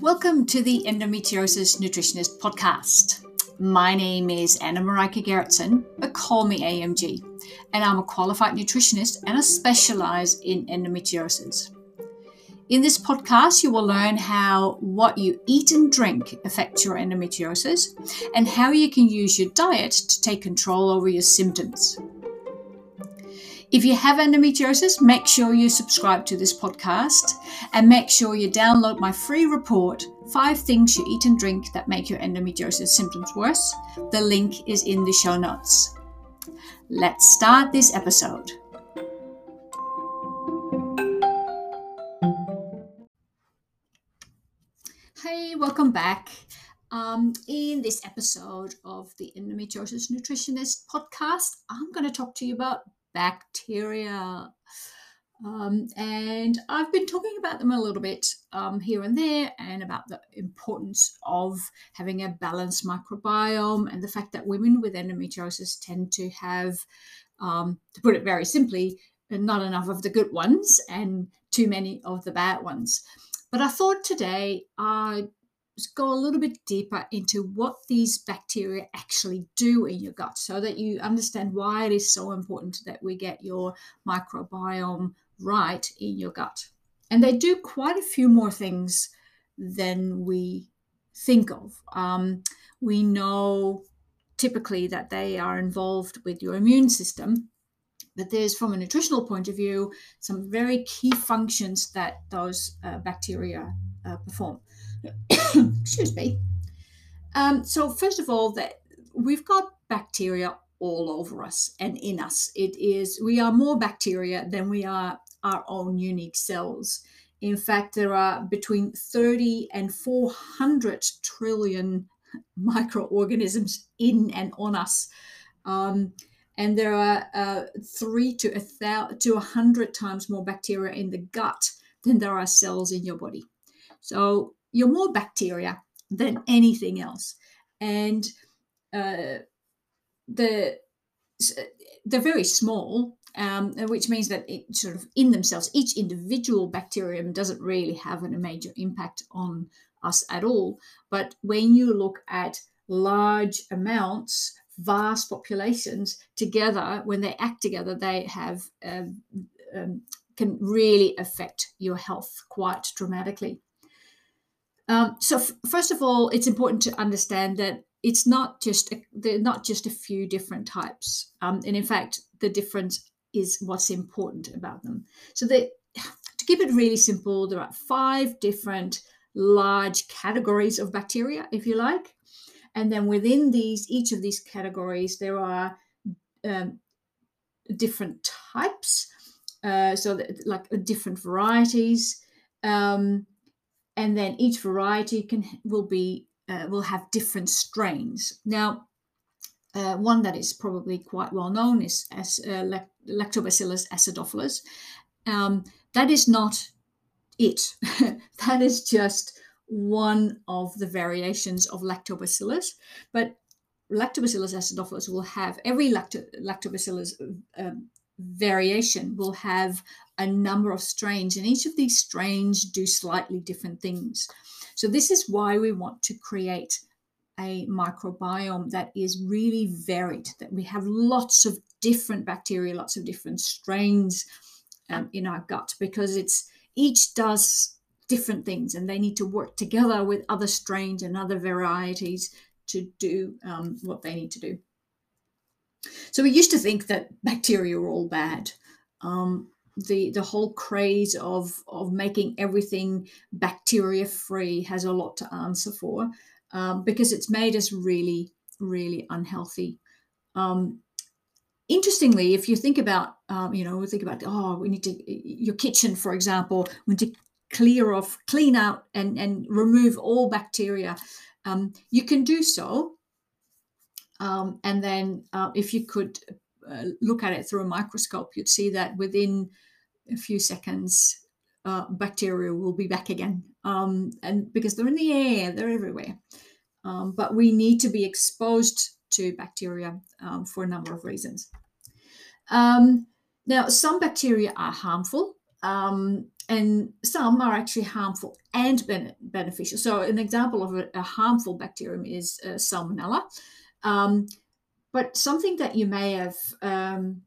Welcome to the Endometriosis Nutritionist podcast. My name is Anna Marika Gerritsen, but call me AMG, and I'm a qualified nutritionist and I specialize in endometriosis. In this podcast, you will learn how what you eat and drink affects your endometriosis and how you can use your diet to take control over your symptoms. If you have endometriosis, make sure you subscribe to this podcast and make sure you download my free report, Five Things You Eat and Drink That Make Your Endometriosis Symptoms Worse. The link is in the show notes. Let's start this episode. Hey, welcome back. Um, in this episode of the Endometriosis Nutritionist podcast, I'm going to talk to you about bacteria. Um, and I've been talking about them a little bit um, here and there and about the importance of having a balanced microbiome and the fact that women with endometriosis tend to have, um, to put it very simply, not enough of the good ones and too many of the bad ones. But I thought today I'd go a little bit deeper into what these bacteria actually do in your gut so that you understand why it is so important that we get your microbiome right in your gut. And they do quite a few more things than we think of. Um, we know typically that they are involved with your immune system, but there's, from a nutritional point of view, some very key functions that those uh, bacteria uh, perform. Excuse me. Um, so first of all, that we've got bacteria all over us and in us. It is we are more bacteria than we are our own unique cells. In fact, there are between 30 and 400 trillion microorganisms in and on us. Um, and there are uh, three to a thousand to a hundred times more bacteria in the gut than there are cells in your body. So you're more bacteria than anything else. And uh, the they're very small, um, which means that it sort of in themselves, each individual bacterium doesn't really have a major impact on us at all. But when you look at large amounts, vast populations together, when they act together, they have um, um, can really affect your health quite dramatically. Um, so, f- first of all, it's important to understand that it's not just a, they're not just a few different types, um, and in fact, the difference is what's important about them. So, they, to keep it really simple, there are five different large categories of bacteria, if you like, and then within these, each of these categories, there are um, different types, uh, so that, like different varieties. Um, and then each variety can will be uh, will have different strains. Now, uh, one that is probably quite well known is as uh, Lactobacillus acidophilus. Um, that is not it. that is just one of the variations of Lactobacillus. But Lactobacillus acidophilus will have every lacto- Lactobacillus um, variation will have a number of strains, and each of these strains do slightly different things. So, this is why we want to create a microbiome that is really varied, that we have lots of different bacteria, lots of different strains um, in our gut, because it's each does different things and they need to work together with other strains and other varieties to do um, what they need to do. So we used to think that bacteria were all bad. Um, the the whole craze of of making everything bacteria free has a lot to answer for um, because it's made us really really unhealthy. Um, interestingly, if you think about um, you know we think about oh we need to your kitchen for example we need to clear off clean out and and remove all bacteria. Um, you can do so um, and then uh, if you could uh, look at it through a microscope, you'd see that within a few seconds, uh, bacteria will be back again. Um, and because they're in the air, they're everywhere. Um, but we need to be exposed to bacteria um, for a number of reasons. Um, now, some bacteria are harmful. um, and some are actually harmful and ben- beneficial. So, an example of a, a harmful bacterium is uh, Salmonella. Um, but something that you may have um,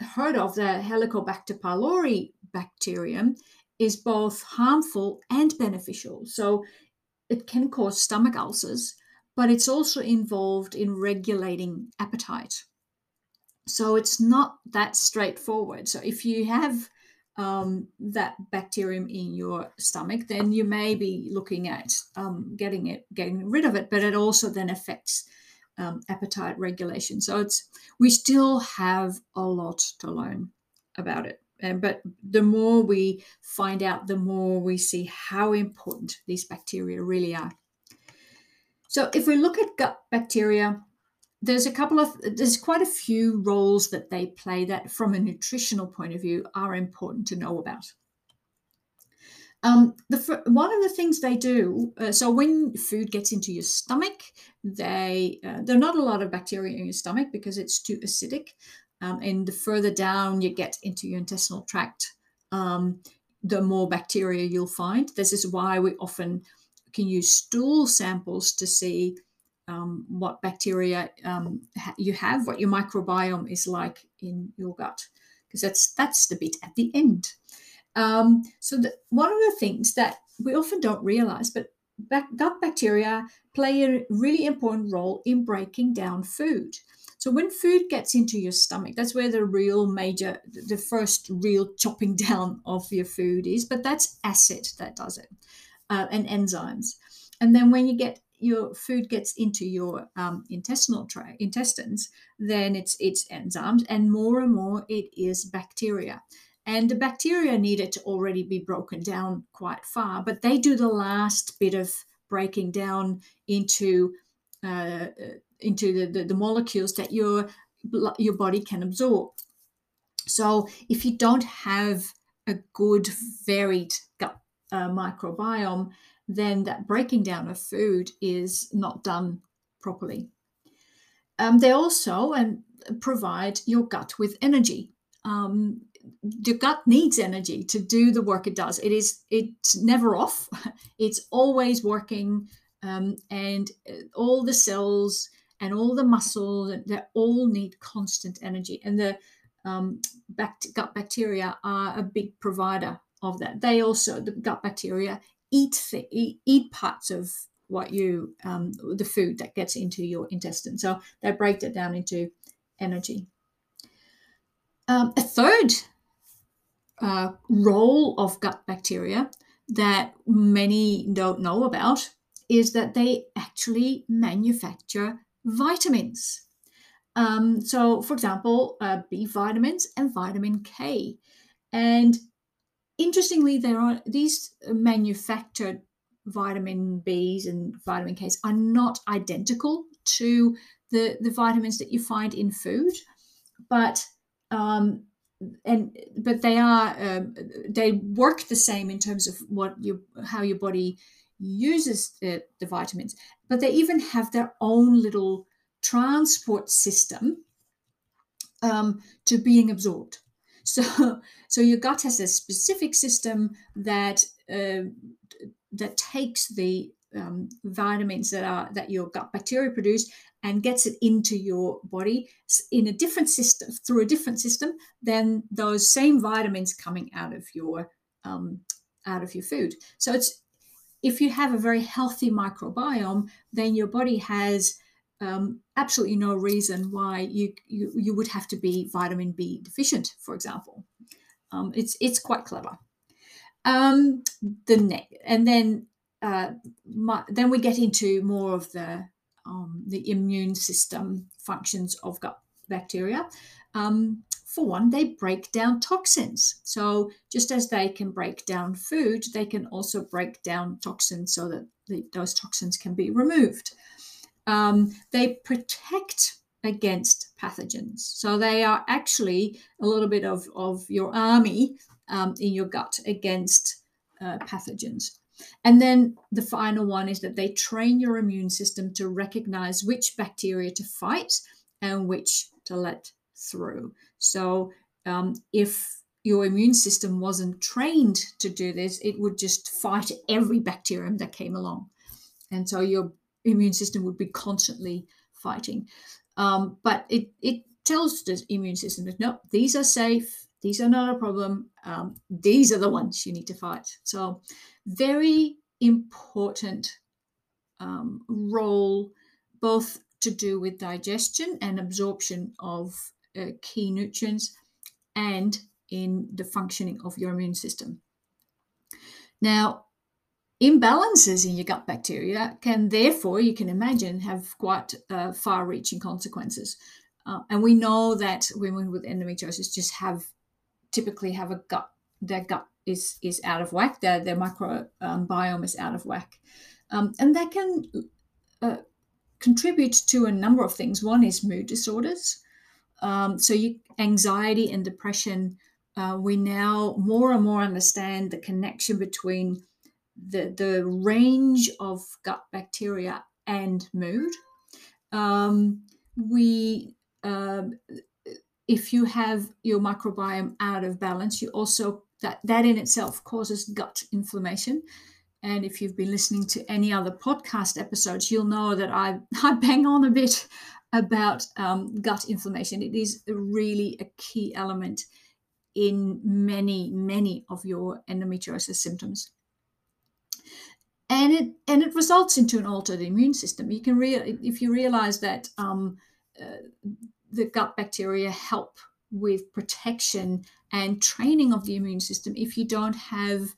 heard of, the Helicobacter pylori bacterium, is both harmful and beneficial. So, it can cause stomach ulcers, but it's also involved in regulating appetite. So, it's not that straightforward. So, if you have um, that bacterium in your stomach, then you may be looking at um, getting it, getting rid of it. But it also then affects um, appetite regulation. So it's we still have a lot to learn about it. And, but the more we find out, the more we see how important these bacteria really are. So if we look at gut bacteria, there's a couple of there's quite a few roles that they play that from a nutritional point of view are important to know about um, the one of the things they do uh, so when food gets into your stomach they uh, there are not a lot of bacteria in your stomach because it's too acidic um, and the further down you get into your intestinal tract um, the more bacteria you'll find this is why we often can use stool samples to see um, what bacteria um, ha- you have, what your microbiome is like in your gut, because that's that's the bit at the end. Um, so the, one of the things that we often don't realize, but back, gut bacteria play a really important role in breaking down food. So when food gets into your stomach, that's where the real major, the first real chopping down of your food is. But that's acid that does it, uh, and enzymes. And then when you get your food gets into your um, intestinal intestines, then it's it's enzymes, and more and more it is bacteria. And the bacteria needed to already be broken down quite far, but they do the last bit of breaking down into uh, into the, the, the molecules that your your body can absorb. So if you don't have a good varied gut uh, microbiome, then that breaking down of food is not done properly. Um, they also um, provide your gut with energy. Um, your gut needs energy to do the work it does. It is it's never off. It's always working, um, and uh, all the cells and all the muscles they all need constant energy. And the um, bact- gut bacteria are a big provider of that. They also the gut bacteria eat eat, eat parts of what you um, the food that gets into your intestine. So they break that down into energy. Um, a third uh, role of gut bacteria that many don't know about is that they actually manufacture vitamins. Um, so, for example, uh, B vitamins and vitamin K. And interestingly, there are these manufactured vitamin B's and vitamin K's are not identical to the, the vitamins that you find in food, but um, and but they are um, they work the same in terms of what you how your body uses the, the vitamins, but they even have their own little transport system um, to being absorbed. So, so your gut has a specific system that uh, that takes the um, vitamins that are that your gut bacteria produce and gets it into your body in a different system through a different system than those same vitamins coming out of your um, out of your food. So it's if you have a very healthy microbiome, then your body has um, absolutely no reason why you, you you would have to be vitamin B deficient, for example. Um, it's it's quite clever. Um, the neck, and then uh, my, then we get into more of the um, the immune system functions of gut bacteria. Um, for one, they break down toxins. So, just as they can break down food, they can also break down toxins so that the, those toxins can be removed. Um, they protect against pathogens. So, they are actually a little bit of, of your army um, in your gut against uh, pathogens. And then the final one is that they train your immune system to recognize which bacteria to fight and which to let through. So um, if your immune system wasn't trained to do this, it would just fight every bacterium that came along. And so your immune system would be constantly fighting. Um, but it, it tells the immune system that no, these are safe, these are not a problem, um, these are the ones you need to fight. So, very important um, role, both to do with digestion and absorption of uh, key nutrients and in the functioning of your immune system. Now, imbalances in your gut bacteria can therefore, you can imagine, have quite uh, far reaching consequences. Uh, and we know that women with endometriosis just have typically have a gut, their gut is, is out of whack, their, their microbiome is out of whack. Um, and that can uh, contribute to a number of things. One is mood disorders. Um, so, you, anxiety and depression, uh, we now more and more understand the connection between the, the range of gut bacteria and mood. Um, we, uh, if you have your microbiome out of balance, you also that that in itself causes gut inflammation. And if you've been listening to any other podcast episodes, you'll know that I, I bang on a bit about um, gut inflammation. It is really a key element in many, many of your endometriosis symptoms. And it and it results into an altered immune system. You can real if you realize that um, uh, the gut bacteria help with protection and training of the immune system. If you don't have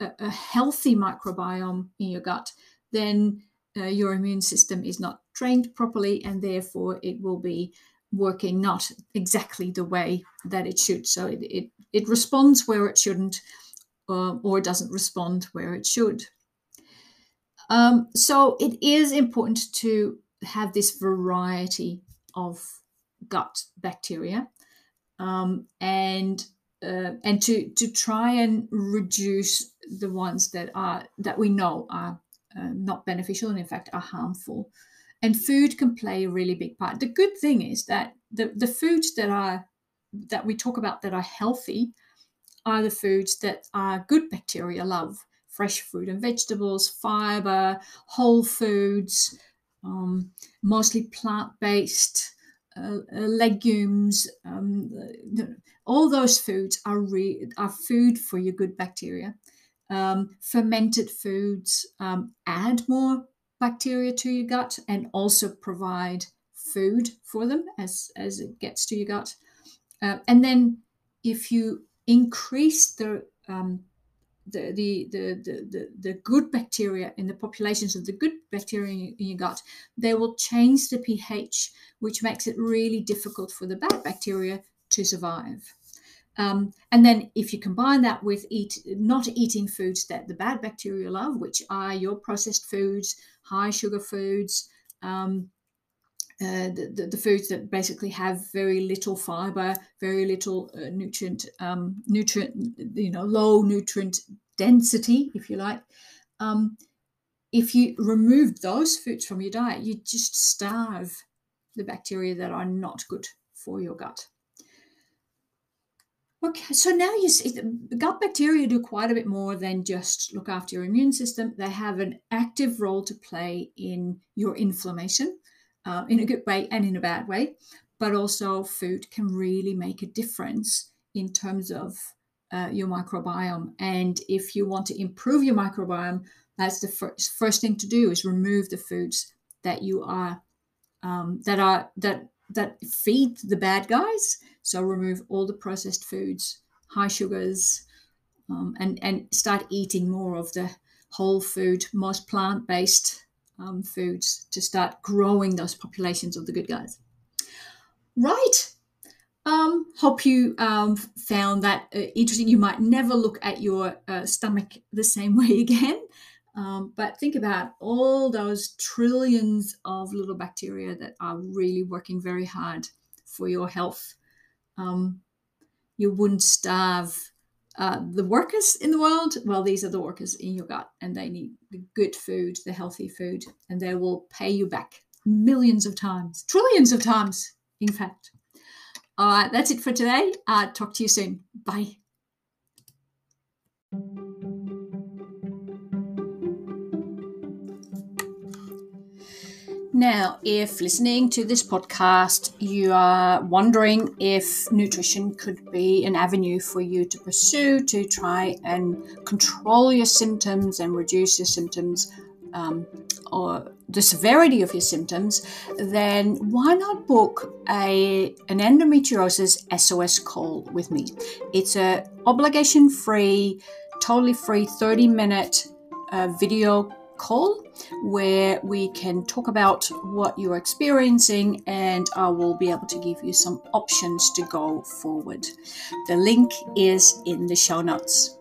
a, a healthy microbiome in your gut, then uh, your immune system is not trained properly, and therefore it will be working not exactly the way that it should. So it, it, it responds where it shouldn't, uh, or doesn't respond where it should. Um, so it is important to have this variety of gut bacteria um, and uh, and to to try and reduce the ones that are that we know are uh, not beneficial and in fact are harmful. And food can play a really big part. The good thing is that the the foods that are that we talk about that are healthy are the foods that are good bacteria love. Fresh fruit and vegetables fiber whole foods um, mostly plant-based uh, uh, legumes, um, all those foods are re- are food for your good bacteria. Um, fermented foods um, add more bacteria to your gut and also provide food for them as as it gets to your gut. Uh, and then if you increase the um, the, the, the, the, the, good bacteria in the populations of the good bacteria in your gut, they will change the pH, which makes it really difficult for the bad bacteria to survive. Um, and then if you combine that with eat not eating foods that the bad bacteria love, which are your processed foods, high sugar foods, um, uh, the, the, the, foods that basically have very little fiber, very little uh, nutrient, um, nutrient, you know, low nutrient density, if you like. Um, if you remove those foods from your diet, you just starve the bacteria that are not good for your gut. Okay, so now you see the gut bacteria do quite a bit more than just look after your immune system. They have an active role to play in your inflammation uh, in a good way and in a bad way. But also, food can really make a difference in terms of uh, your microbiome. And if you want to improve your microbiome, that's the first first thing to do is remove the foods that you are um, that are that that feed the bad guys. So remove all the processed foods, high sugars, um, and and start eating more of the whole food, most plant based um, foods to start growing those populations of the good guys. Right. Um, hope you um, found that uh, interesting. You might never look at your uh, stomach the same way again, um, but think about all those trillions of little bacteria that are really working very hard for your health. Um, you wouldn't starve uh, the workers in the world, well, these are the workers in your gut, and they need the good food, the healthy food, and they will pay you back millions of times, trillions of times, in fact. All right, that's it for today. Uh, talk to you soon. Bye. Now, if listening to this podcast, you are wondering if nutrition could be an avenue for you to pursue to try and control your symptoms and reduce your symptoms um, or the severity of your symptoms, then why not book a an endometriosis SOS call with me? It's a obligation free, totally free 30 minute uh, video call where we can talk about what you're experiencing and I will be able to give you some options to go forward. The link is in the show notes.